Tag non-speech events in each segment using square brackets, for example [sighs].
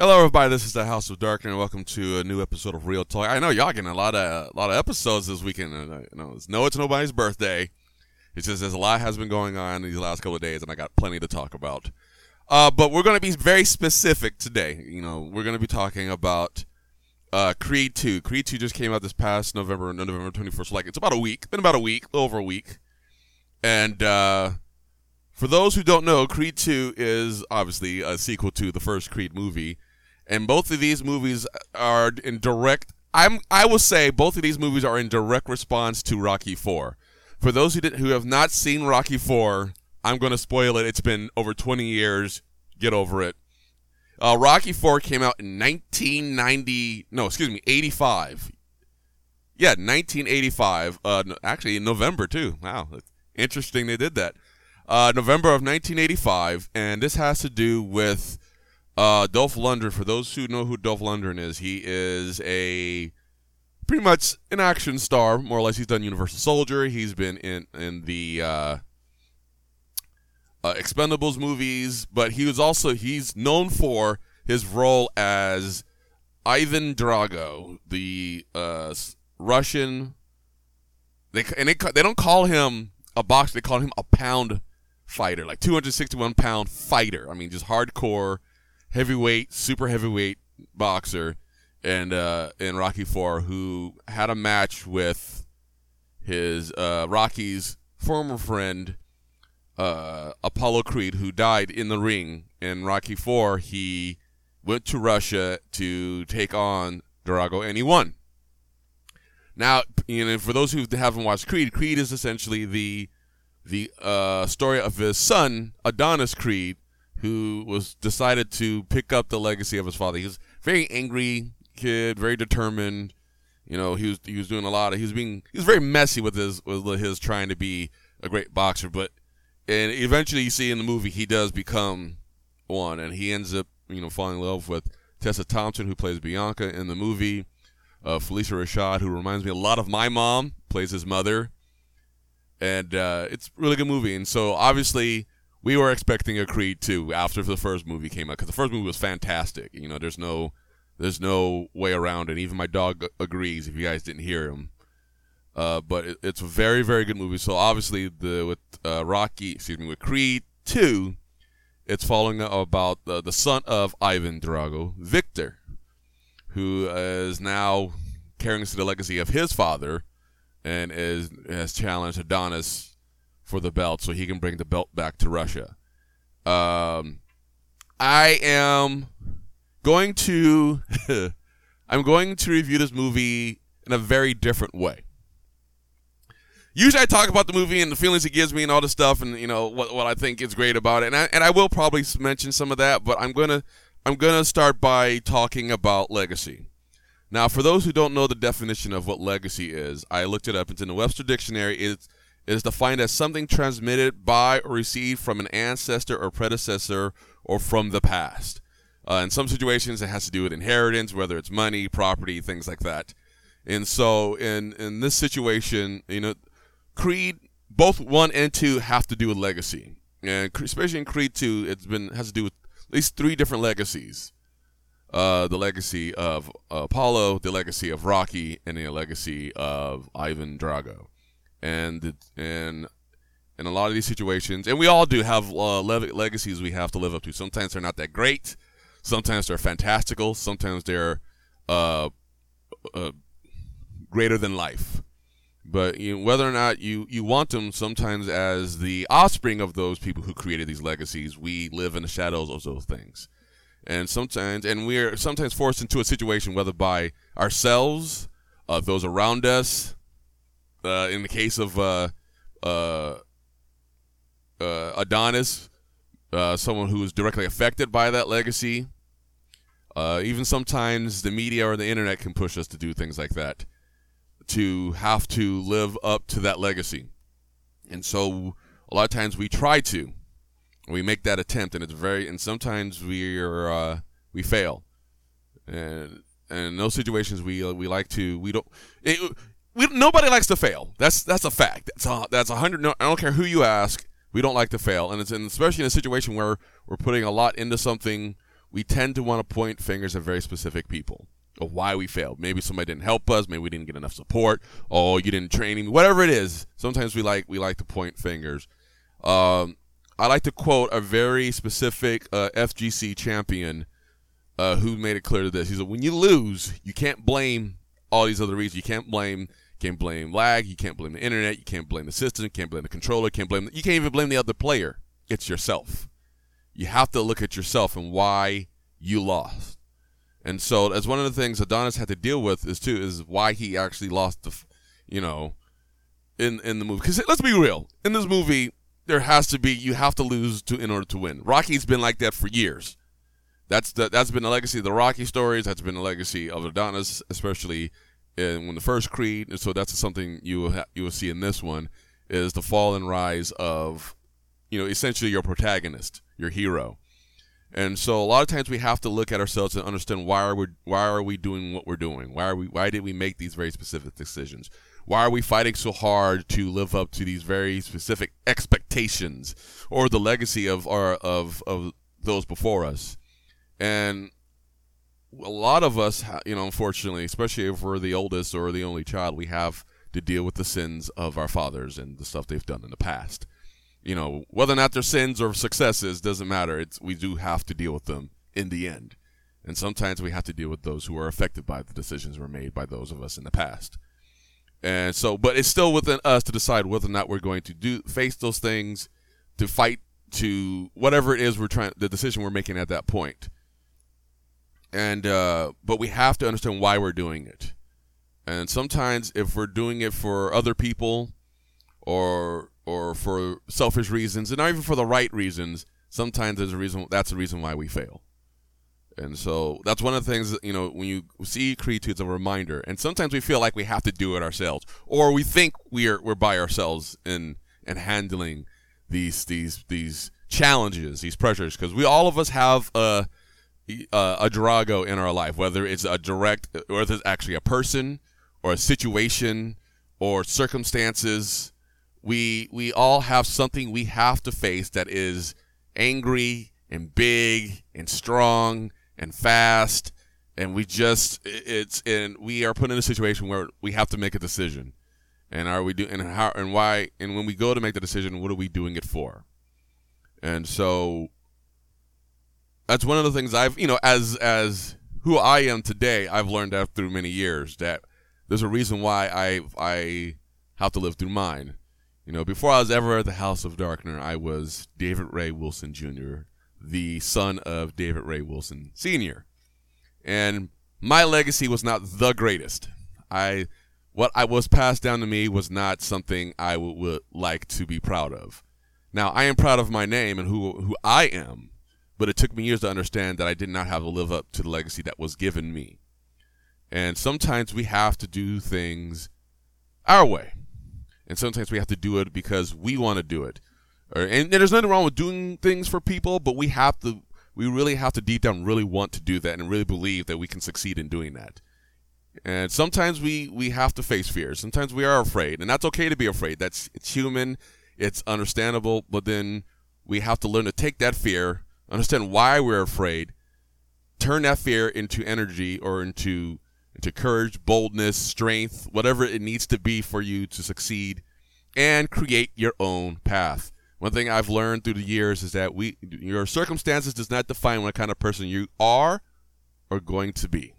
Hello, everybody. This is the House of Dark, and welcome to a new episode of Real Talk. I know y'all getting a lot of a lot of episodes this weekend. I know it's, no, it's nobody's birthday. It's just there's a lot has been going on these last couple of days, and I got plenty to talk about. Uh, but we're going to be very specific today. You know, we're going to be talking about uh, Creed 2. Creed 2 just came out this past November, November 21st. Like, it's about a week. Been about a week, over a week. And uh, for those who don't know, Creed 2 is obviously a sequel to the first Creed movie. And both of these movies are in direct I'm I will say both of these movies are in direct response to Rocky 4. For those who did, who have not seen Rocky 4, I'm going to spoil it. It's been over 20 years. Get over it. Uh, Rocky 4 came out in 1990, no, excuse me, 85. Yeah, 1985. Uh, actually, in November, too. Wow. Interesting they did that. Uh, November of 1985. And this has to do with uh, Dolph Lundgren, for those who know who Dolph Lundgren is, he is a pretty much an action star, more or less. He's done Universal Soldier. He's been in in the uh, uh, Expendables movies, but he was also he's known for his role as Ivan Drago, the uh, Russian. They and they they don't call him a boxer; they call him a pound fighter, like 261 pound fighter. I mean, just hardcore heavyweight, super heavyweight boxer, and uh, in Rocky Four, who had a match with his uh, Rocky's former friend uh, Apollo Creed, who died in the ring in Rocky Four. He went to Russia to take on Drago, and he won. Now, you know, for those who haven't watched Creed, Creed is essentially the the uh, story of his son Adonis Creed, who was decided to pick up the legacy of his father. He was very angry kid, very determined. You know, he was he was doing a lot of he was being he was very messy with his with his trying to be a great boxer, but and eventually you see in the movie he does become one, and he ends up you know falling in love with Tessa Thompson, who plays Bianca in the movie. Uh, Phylicia Rashad, who reminds me a lot of my mom, plays his mother, and uh, it's a really good movie. And so obviously we were expecting a Creed 2 after the first movie came out because the first movie was fantastic. You know, there's no there's no way around it. Even my dog agrees. If you guys didn't hear him, uh, but it, it's a very very good movie. So obviously the with uh, Rocky, excuse me, with Creed 2, it's following about the, son of Ivan Drago, Victor, who is now carrying the legacy of his father, and is has challenged Adonis for the belt so he can bring the belt back to Russia. Um, I am going to [laughs] I'm going to review this movie in a very different way. Usually I talk about the movie and the feelings it gives me and all this stuff and you know what what I think is great about it and I and I will probably mention some of that but I'm to I'm to start by talking about legacy. Now, for those who don't know the definition of what legacy is, I looked it up. It's in the Webster Dictionary. It's it is defined as something transmitted by or received from an ancestor or predecessor or from the past. Uh, in some situations, it has to do with inheritance, whether it's money, property, things like that. And so, in in this situation, you know, Creed, both one and two have to do with legacy, and especially in Creed two, it's been has to do with at least three different legacies. Uh, the legacy of Apollo, the legacy of Rocky, and the legacy of Ivan Drago and and in a lot of these situations, and we all do have uh, legacies we have to live up to. Sometimes they're not that great. Sometimes they're fantastical. Sometimes they're uh, uh, greater than life. But you know, whether or not you, you want them, sometimes as the offspring of those people who created these legacies, we live in the shadows of those things. And sometimes, and we're sometimes forced into a situation, whether by ourselves, uh, those around us, uh, in the case of uh, uh, uh Adonis, uh, someone who is directly affected by that legacy. Uh, even sometimes the media or the internet can push us to do things like that, to have to live up to that legacy. And so a lot of times we try to, we make that attempt, and it's very, and sometimes we are we fail. And and in those situations we we like to we don't it, we, nobody likes to fail. That's that's a fact. That's a, that's a hundred. No, I don't care who you ask. We don't like to fail, and it's in, especially in a situation where we're putting a lot into something we tend to want to point fingers at very specific people of why we failed. Maybe somebody didn't help us. Maybe we didn't get enough support. Oh, you didn't train me. Whatever it is. Sometimes we like we like to point fingers. Um, I like to quote a very specific uh, FGC champion uh, who made it clear to this. He said, "When you lose, you can't blame all these other reasons. You can't blame." Can't blame lag. You can't blame the internet. You can't blame the system. Can't blame the controller. Can't blame. The, you can't even blame the other player. It's yourself. You have to look at yourself and why you lost. And so that's one of the things Adonis had to deal with is too is why he actually lost the, you know, in in the movie. Because let's be real, in this movie there has to be you have to lose to in order to win. Rocky's been like that for years. That's the that's been the legacy of the Rocky stories. That's been the legacy of Adonis, especially in when the first Creed. And so that's something you will ha- you will see in this one is the fall and rise of, you know, essentially your protagonist, your hero. And so a lot of times we have to look at ourselves and understand why are we why are we doing what we're doing? Why are we why did we make these very specific decisions? Why are we fighting so hard to live up to these very specific expectations or the legacy of our of of those before us? And a lot of us, you know, unfortunately, especially if we're the oldest or the only child, we have to deal with the sins of our fathers and the stuff they've done in the past you know, whether or not they're sins or successes doesn't matter. It's we do have to deal with them in the end. And sometimes we have to deal with those who are affected by the decisions were made by those of us in the past. And so, but it's still within us to decide whether or not we're going to do face those things, to fight to whatever it is we're trying, the decision we're making at that point. And uh, but we have to understand why we're doing it. And sometimes, if we're doing it for other people, or or for selfish reasons, and not even for the right reasons, sometimes there's a reason. That's the reason why we fail. And so that's one of the things that, you know, when you see Creed 2, it's a reminder. And sometimes we feel like we have to do it ourselves, or we think we're we're by ourselves in in handling these these these challenges, these pressures, because we all of us have a Uh, a Drago in our life, whether it's a direct, or whether it's actually a person, or a situation, or circumstances we we all have something we have to face that is angry and big and strong and fast. And we just it's and we are put in a situation where we have to make a decision. And are we doing and how and why and when we go to make the decision what are we doing it for? And so that's one of the things i've you know as as who i am today i've learned that through many years that there's a reason why i i have to live through mine you know, before I was ever at the House of Darkner, I was David Ray Wilson Jr., the son of David Ray Wilson Sr. And my legacy was not the greatest. I what I was passed down to me was not something I would like to be proud of. Now, I am proud of my name and who who I am, but it took me years to understand that I did not have to live up to the legacy that was given me. And sometimes we have to do things our way and sometimes we have to do it because we want to do it. And, there's nothing wrong with doing things for people, but we have to, we really have to deep down really want to do that and really believe that we can succeed in doing that. And sometimes we we have to face fear. Sometimes we are afraid, and that's okay to be afraid. That's it's human, it's understandable. But then we have to learn to take that fear, understand why we're afraid, turn that fear into energy or into into courage, boldness, strength, whatever it needs to be for you to succeed and create your own path. One thing I've learned through the years is that we your circumstances does not define what kind of person you are or going to be.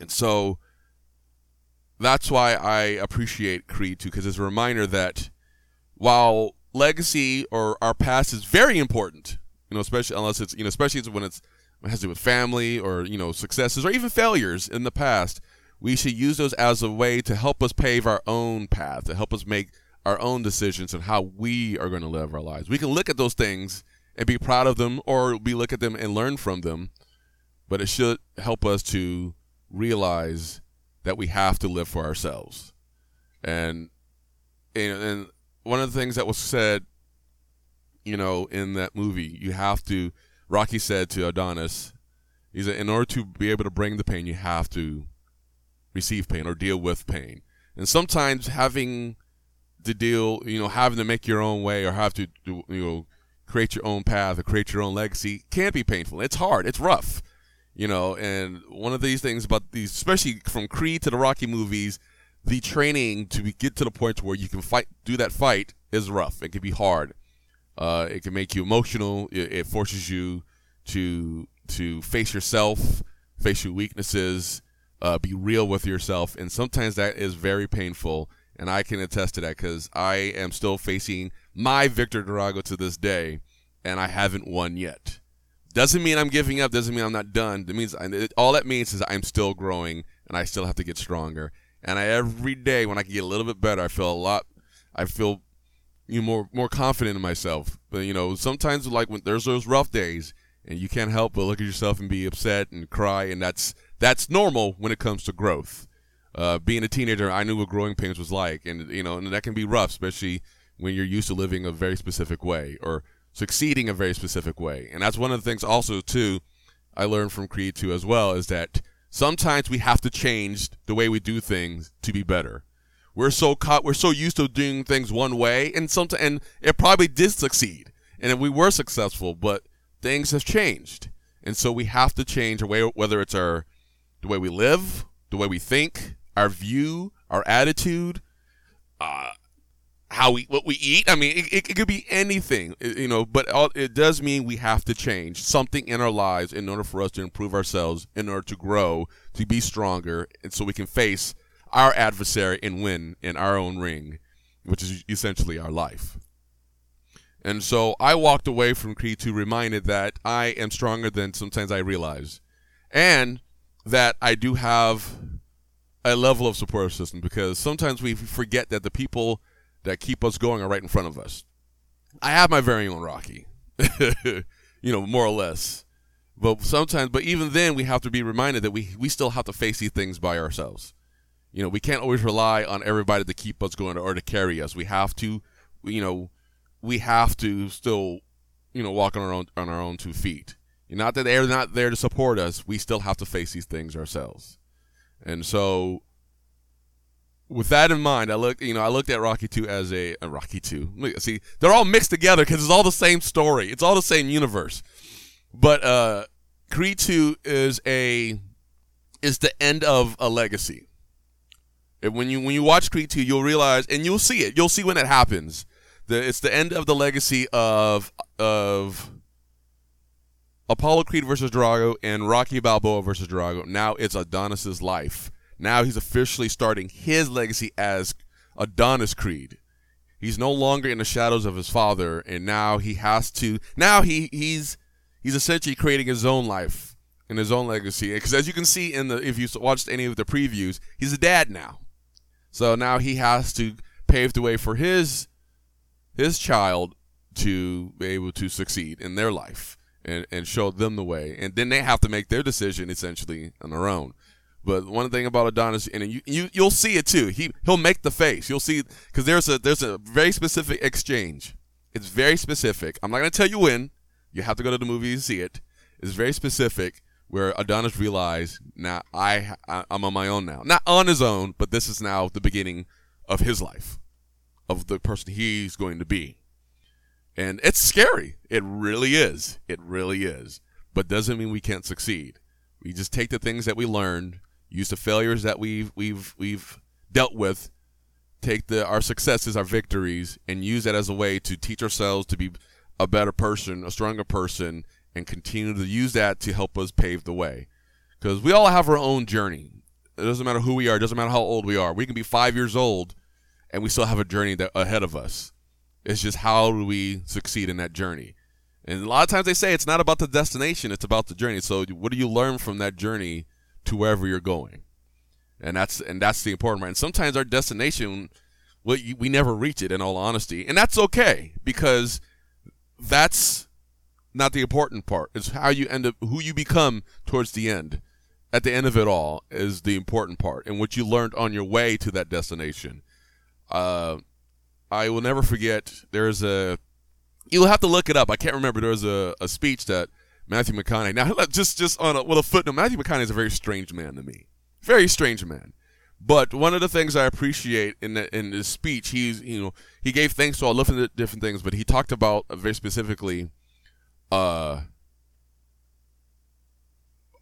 And so that's why I appreciate Creed 2 because it's a reminder that while legacy or our past is very important, you know, especially unless it's you know, especially when it's it has to do with family or you know successes or even failures in the past we should use those as a way to help us pave our own path to help us make our own decisions and how we are going to live our lives. We can look at those things and be proud of them or we look at them and learn from them but it should help us to realize that we have to live for ourselves. And and, and one of the things that was said you know in that movie you have to Rocky said to Adonis, he said, in order to be able to bring the pain, you have to receive pain or deal with pain. And sometimes having to deal, you know, having to make your own way or have to, do, you know, create your own path or create your own legacy can be painful. It's hard. It's rough. You know, and one of these things about these, especially from Creed to the Rocky movies, the training to be, get to the point where you can fight, do that fight is rough. It can be hard. Uh, it can make you emotional. It, it forces you to to face yourself, face your weaknesses, uh, be real with yourself, and sometimes that is very painful. And I can attest to that because I am still facing my Victor Drago to this day, and I haven't won yet. Doesn't mean I'm giving up. Doesn't mean I'm not done. It means it, all that means is I'm still growing, and I still have to get stronger. And I, every day when I can get a little bit better, I feel a lot. I feel you know, more more confident in myself. But you know, sometimes like when there's those rough days, and you can't help but look at yourself and be upset and cry, and that's that's normal when it comes to growth. Uh, being a teenager, I knew what growing pains was like, and you know, and that can be rough, especially when you're used to living a very specific way or succeeding a very specific way. And that's one of the things also too I learned from Creed 2 as well is that sometimes we have to change the way we do things to be better. We're so caught, we're so used to doing things one way, and sometimes and it probably did succeed, and we were successful, but things have changed, and so we have to change our way, whether it's our the way we live, the way we think, our view, our attitude, uh, how we what we eat. I mean, it, it, it could be anything, you know. But all, it does mean we have to change something in our lives in order for us to improve ourselves, in order to grow, to be stronger, and so we can face our adversary and win in our own ring, which is essentially our life. And so I walked away from Creed 2 reminded that I am stronger than sometimes I realize, and that I do have a level of support system because sometimes we forget that the people that keep us going are right in front of us. I have my very own Rocky, [laughs] you know, more or less. But sometimes, but even then, we have to be reminded that we we still have to face these things by ourselves. You know, we can't always rely on everybody to keep us going or to carry us. We have to, you know, we have to still, you know, walk on our own on our own two feet. Not that they're not there to support us. We still have to face these things ourselves. And so with that in mind, I look, you know, I looked at Rocky Two as a, a Rocky Two. See, they're all mixed together because it's all the same story. It's all the same universe. But uh, Creed Two is a is the end of a legacy. When you when you watch Creed Two, you'll realize, and you'll see it. You'll see when it happens. The, it's the end of the legacy of of Apollo Creed versus Drago and Rocky Balboa versus Drago. Now it's Adonis's life now he's officially starting his legacy as Adonis Creed. He's no longer in the shadows of his father, and now he has to. Now he he's he's essentially creating his own life and his own legacy. Because as you can see in the if you watched any of the previews, he's a dad now. So now he has to pave the way for his his child to be able to succeed in their life and, and show them the way. And then they have to make their decision essentially on their own. But one thing about Adonis, and you, you you'll see it too. He he'll make the face. You'll see because there's a there's a very specific exchange. It's very specific. I'm not gonna tell you when. You have to go to the movie and see it. It's very specific where Adonis realized now I, I I'm on my own now. Not on his own, but this is now the beginning of his life, of the person he's going to be. And it's scary. It really is. It really is. But doesn't mean we can't succeed. We just take the things that we learned use the failures that we've we've we've dealt with, take the our successes, our victories, and use that as a way to teach ourselves to be a better person, a stronger person, and continue to use that to help us pave the way. Because we all have our own journey. It doesn't matter who we are. It doesn't matter how old we are. We can be five years old, and we still have a journey that ahead of us. It's just how do we succeed in that journey. And a lot of times they say it's not about the destination; it's about the journey. So, what do you learn from that journey to wherever you're going, and that's and that's the important part. And sometimes our destination, we we never reach it. In all honesty, and that's okay because that's not the important part. It's how you end up, who you become towards the end. At the end of it all is the important part, and what you learned on your way to that destination. Uh, I will never forget. There's a you'll have to look it up. I can't remember. There was a, a speech that Matthew McConaughey. Now, [laughs] just just on a, with a footnote, Matthew McConaughey is a very strange man to me. Very strange man. But one of the things I appreciate in the, in his speech, he's you know he gave thanks to all different different things, but he talked about very specifically, uh,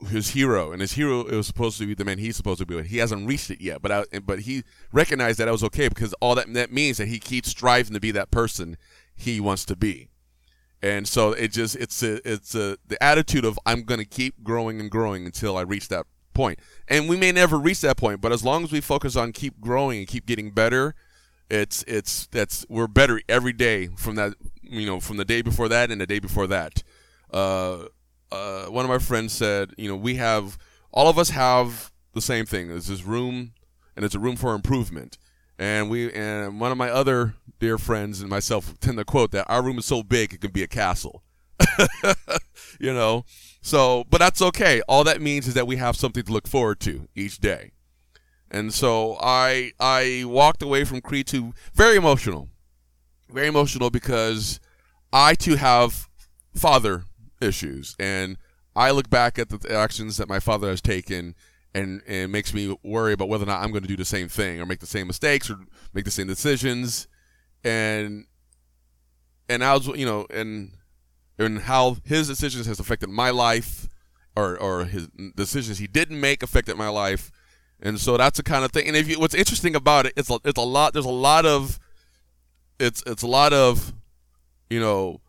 his hero, and his hero it was supposed to be the man he's supposed to be. But he hasn't reached it yet, but I, but he recognized that it was okay because all that that means that he keeps striving to be that person he wants to be, and so it just it's a it's a the attitude of I'm going to keep growing and growing until I reach that point, and we may never reach that point, but as long as we focus on keep growing and keep getting better, it's it's that's we're better every day from that you know from the day before that and the day before that. Uh, uh, one of my friends said, you know, we have all of us have the same thing. There's this room, and it's a room for improvement. And we and one of my other dear friends and myself tend to quote that our room is so big it can be a castle. [laughs] you know, so but that's okay. All that means is that we have something to look forward to each day. And so I I walked away from Creed 2 very emotional, very emotional because I too have father issues. And I look back at the actions that my father has taken and, and it makes me worry about whether or not I'm going to do the same thing or make the same mistakes or make the same decisions. And, and I was, you know, and, and how his decisions has affected my life or, or his decisions he didn't make affected my life. And so that's the kind of thing. And if you, what's interesting about it, it's a, it's a lot, there's a lot of, it's, it's a lot of, you know,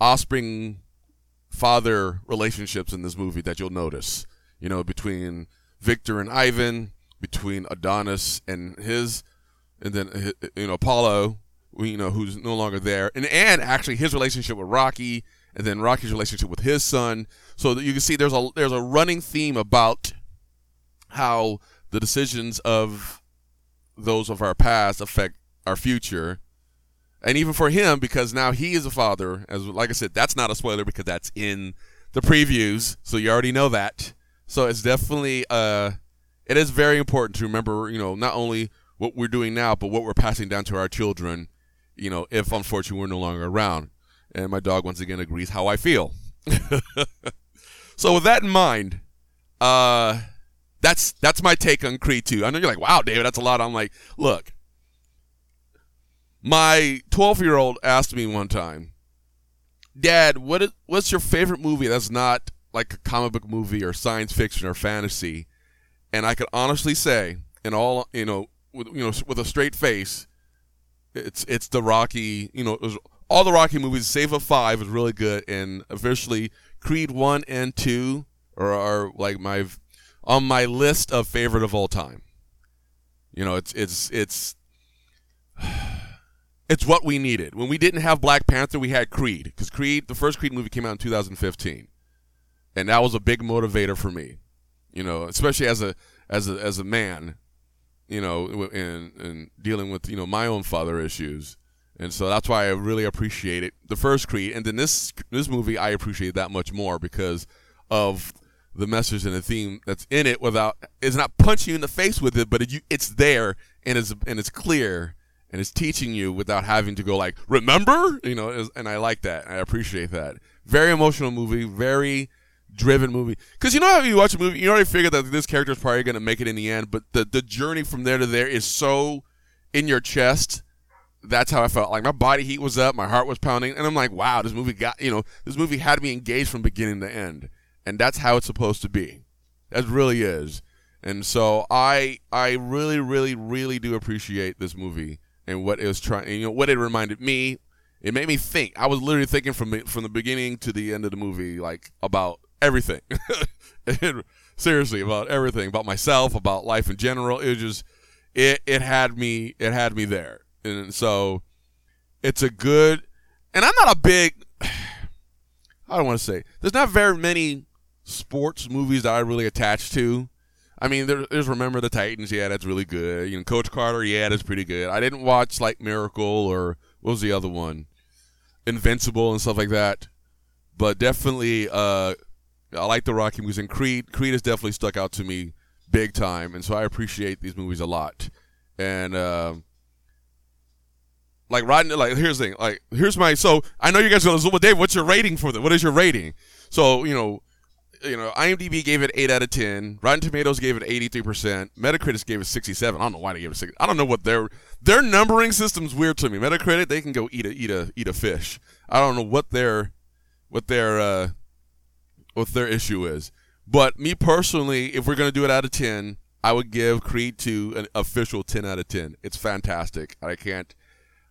offspring father relationships in this movie that you'll notice. You know, between Victor and Ivan, between Adonis and his, and then you know Apollo, you know who's no longer there, and and actually his relationship with Rocky, and then Rocky's relationship with his son. So that you can see there's a there's a running theme about how the decisions of those of our past affect our future and even for him because now he is a father as like i said that's not a spoiler because that's in the previews so you already know that. So it's definitely uh it is very important to remember you know not only what we're doing now but what we're passing down to our children you know if unfortunately we're no longer around. And my dog once again agrees how i feel. [laughs] So with that in mind uh that's that's my take on creed 2 i know you're like wow david that's a lot. I'm like look my 12 year old asked me one time, Dad, what is, what's your favorite movie that's not like a comic book movie or science fiction or fantasy? And I could honestly say, in all, you know, with, you know, with a straight face, it's it's the Rocky, you know, all the Rocky movies. Save a Five is really good, and officially Creed one and two are, are like my on my list of favorite of all time. You know, it's it's it's it's what we needed. When we didn't have Black Panther, we had Creed because Creed, the first Creed movie came out in 2015, and that was a big motivator for me. You know, especially as a as a as a man, you know, in in dealing with you know my own father issues, and so that's why I really appreciated the first Creed, and then this this movie I appreciate that much more because of the message and the theme that's in it without it's not punching you in the face with it, but it, you, it's there and it's and it's clear and it's teaching you without having to go like remember? You know and i like that. I appreciate that. Very emotional movie very driven movie. Because you know how you watch a movie you already figure that this character is probably going to make it in the end but the, the journey from there to there is so in your chest. That's how i felt. Like my body heat was up my heart was pounding and i'm like wow this movie got you know this movie had me engaged from beginning to end. And that's how it's supposed to be. That really is. And so i i really really really do appreciate this movie and what it was trying, you know, what it reminded me. It made me think. I was literally thinking from from the beginning to the end of the movie, like about everything. [laughs] seriously, about everything, about myself, about life in general. It just, it it had me, it had me there, and so it's a good. And I'm not a big. [sighs] I don't want to say there's not very many sports movies that I really attach to. I mean, there, there's Remember the Titans. Yeah, that's really good. You know, Coach Carter. Yeah, that's pretty good. I didn't watch like Miracle or what was the other one, Invincible and stuff like that. But definitely, uh, I like the Rocky movies and Creed. Creed has definitely stuck out to me big time, and so I appreciate these movies a lot. And uh, like Rodney, like here's the thing. Like here's my. So I know you guys are gonna. So, Dave, what's your rating for them? What is your rating? So you know you know, IMDb gave it eight out of ten. Rotten Tomatoes gave it eighty three percent. Metacritic gave it sixty seven. I don't know why they gave it six. I don't know what their their numbering system's weird to me. Metacritic they can go eat a eat a eat a fish. I don't know what their what their uh, what their issue is. But me personally, if we're gonna do it out of ten, I would give Creed 2 an official 10 out of 10. It's fantastic. I can't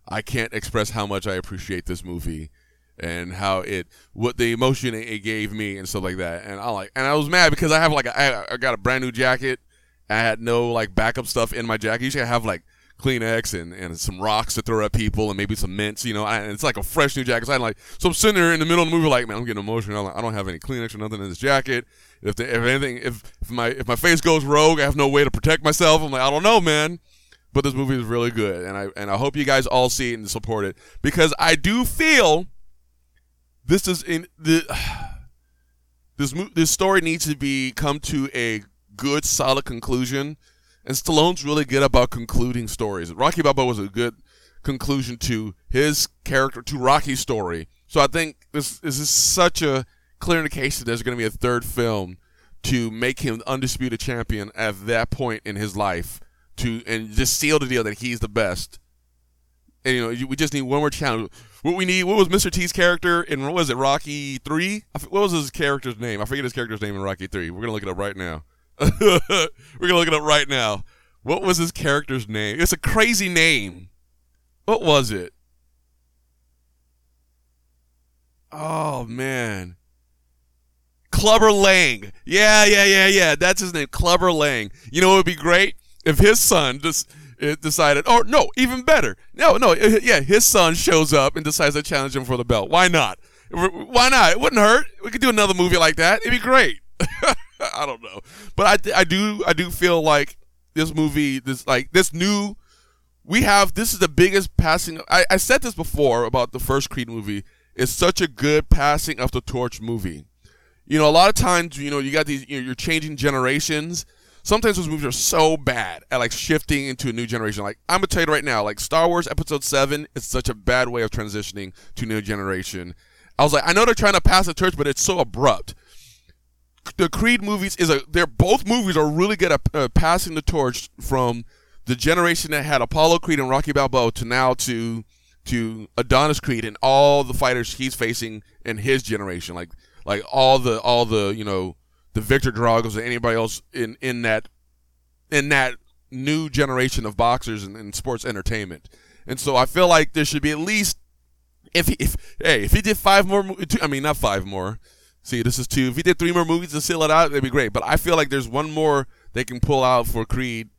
I can't express how much I appreciate this movie and how it what the emotion it gave me and stuff like that. And I like and I was mad because I have like a, I, I got a brand new jacket. I had no like backup stuff in my jacket. Usually I have like Kleenex and, and some rocks to throw at people and maybe some mints, you know. And it's like a fresh new jacket. So I'm like, so I'm sitting there in the middle of the movie, like, man, I'm getting emotional. Like, I don't have any Kleenex or nothing in this jacket. If the, if anything, if, if my if my face goes rogue, I have no way to protect myself. I'm like, I don't know, man. But this movie is really good, and I and I hope you guys all see it and support it because I do feel this is in the this this story needs to be come to a good solid conclusion and Stallone's really good about concluding stories. Rocky Balboa was a good conclusion to his character to Rocky's story. So I think this, this is such a clear indication that there's going to be a third film to make him undisputed champion at that point in his life to and just seal the deal that he's the best. And you know, we just need one more challenge. What we need, what was Mr. T's character in what was it, Rocky Three? What was his character's name? I forget his character's name in Rocky Three. We're gonna look it up right now. [laughs] We're gonna look it up right now. What was his character's name? It's a crazy name. What was it? Oh man. Clubber Lang. Yeah, yeah, yeah, yeah. That's his name. Clubber Lang. You know what would be great? If his son just decided, or no, even better. No, no, yeah, his son shows up and decides to challenge him for the belt. Why not? Why not? It wouldn't hurt. We could do another movie like that. It'd be great. [laughs] I don't know, but I, I do I do feel like this movie this like this new we have this is the biggest passing. I, I said this before about the first Creed movie. It's such a good passing of the torch movie. You know, a lot of times you know you got these you know, you're changing generations. Sometimes those movies are so bad at like shifting into a new generation. Like I'm gonna tell you right now, like Star Wars Episode Seven is such a bad way of transitioning to new generation. I was like, I know they're trying to pass the torch, but it's so abrupt the Creed movies is a they're both movies are really good at uh, passing the torch from the generation that had Apollo Creed and Rocky Balboa to now to to Adonis Creed and all the fighters he's facing in his generation like like all the all the you know the Victor Dragos or anybody else in in that in that new generation of boxers and, and sports entertainment and so I feel like there should be at least if if hey if he did five more I mean not five more See, this is two. If he did three more movies to seal it out, it'd be great. But I feel like there's one more they can pull out for Creed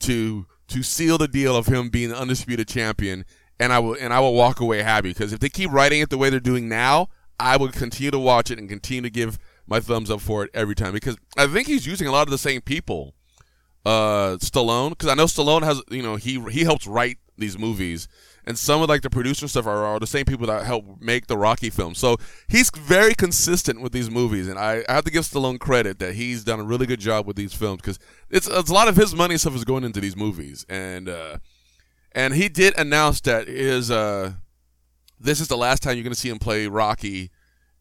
to to seal the deal of him being the undisputed champion. And I will and I will walk away happy because if they keep writing it the way they're doing now, I would continue to watch it and continue to give my thumbs up for it every time because I think he's using a lot of the same people. Uh, Stallone, because I know Stallone has you know he he helps write these movies, and some of like the producer stuff are, are the same people that help make the Rocky films. So he's very consistent with these movies, and I, I have to give Stallone credit that he's done a really good job with these films because it's, it's a lot of his money stuff is going into these movies, and uh, and he did announce that his uh, this is the last time you're going to see him play Rocky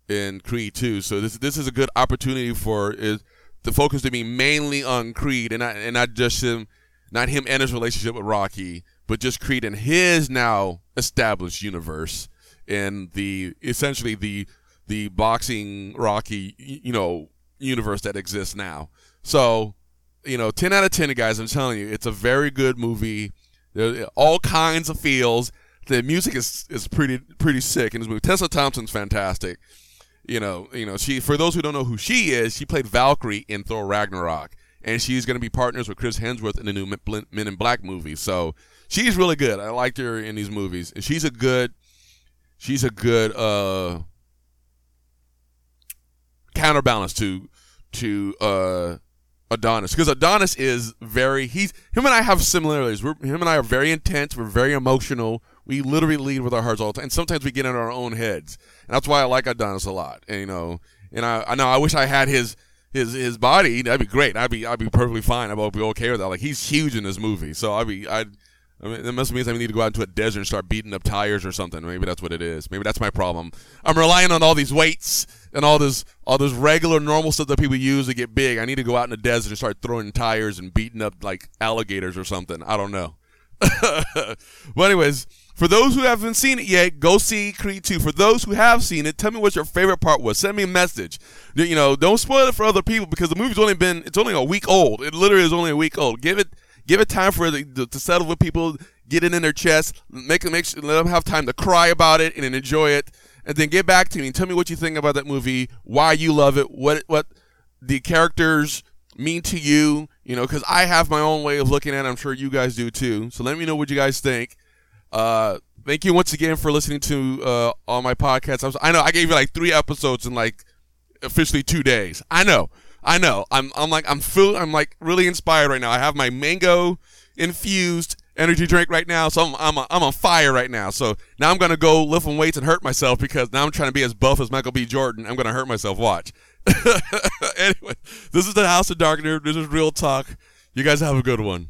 in Creed 2. So this this is a good opportunity for is the focus to be mainly on Creed and not and not just him, not him and his relationship with Rocky but just creating his now established universe in the essentially the the boxing Rocky you know universe that exists now. So, you know, 10 out of 10 guys, I'm telling you, it's a very good movie. All kinds of feels. The music is is pretty pretty sick in this movie. Tessa Thompson's fantastic. You know, you know, she for those who don't know who she is, she played Valkyrie in Thor Ragnarok and she's going to be partners with Chris Hemsworth in the new Men in Black movie. So, she's really good. I liked her in these movies, she's a good, she's a good uh, counterbalance to to uh, Adonis because Adonis is very he's him and I have similarities. We're, him and I are very intense. We're very emotional. We literally lead with our hearts all the time. And sometimes we get in our own heads, and that's why I like Adonis a lot. And you know, and I I know I wish I had his his his body. That'd be great. I'd be I'd be perfectly fine. I'd be okay with that. Like he's huge in this movie, so I'd be I'd I mean, that must mean I need to go out into a desert and start beating up tires or something. Maybe that's what it is. Maybe that's my problem. I'm relying on all these weights and all this all this regular normal stuff that people use to get big. I need to go out in the desert and start throwing tires and beating up like alligators or something. I don't know. [laughs] but anyways, for those who haven't seen it yet, go see Creed 2. For those who have seen it, tell me what your favorite part was. Send me a message. You know, don't spoil it for other people because the movie's only been it's only a week old. It literally is only a week old. Give it give it time for it to, to settle with people, get it in their chest, make them make sure, let them have time to cry about it and enjoy it, and then get back to me and tell me what you think about that movie, why you love it, what what the characters mean to you. You know, because I have my own way of looking at it. I'm sure you guys do too. So let me know what you guys think. Uh, thank you once again for listening to uh, all my podcasts. I, was, I know I gave you like three episodes in like officially two days. I know, I know. I'm I'm like I'm full. I'm like really inspired right now. I have my mango infused energy drink right now, so I'm I'm, a, I'm on fire right now. So now I'm gonna go lift some weights and hurt myself because now I'm trying to be as buff as Michael B. Jordan. I'm gonna hurt myself. Watch. [laughs] anyway, this is the House of Darkness. This is real talk. You guys have a good one.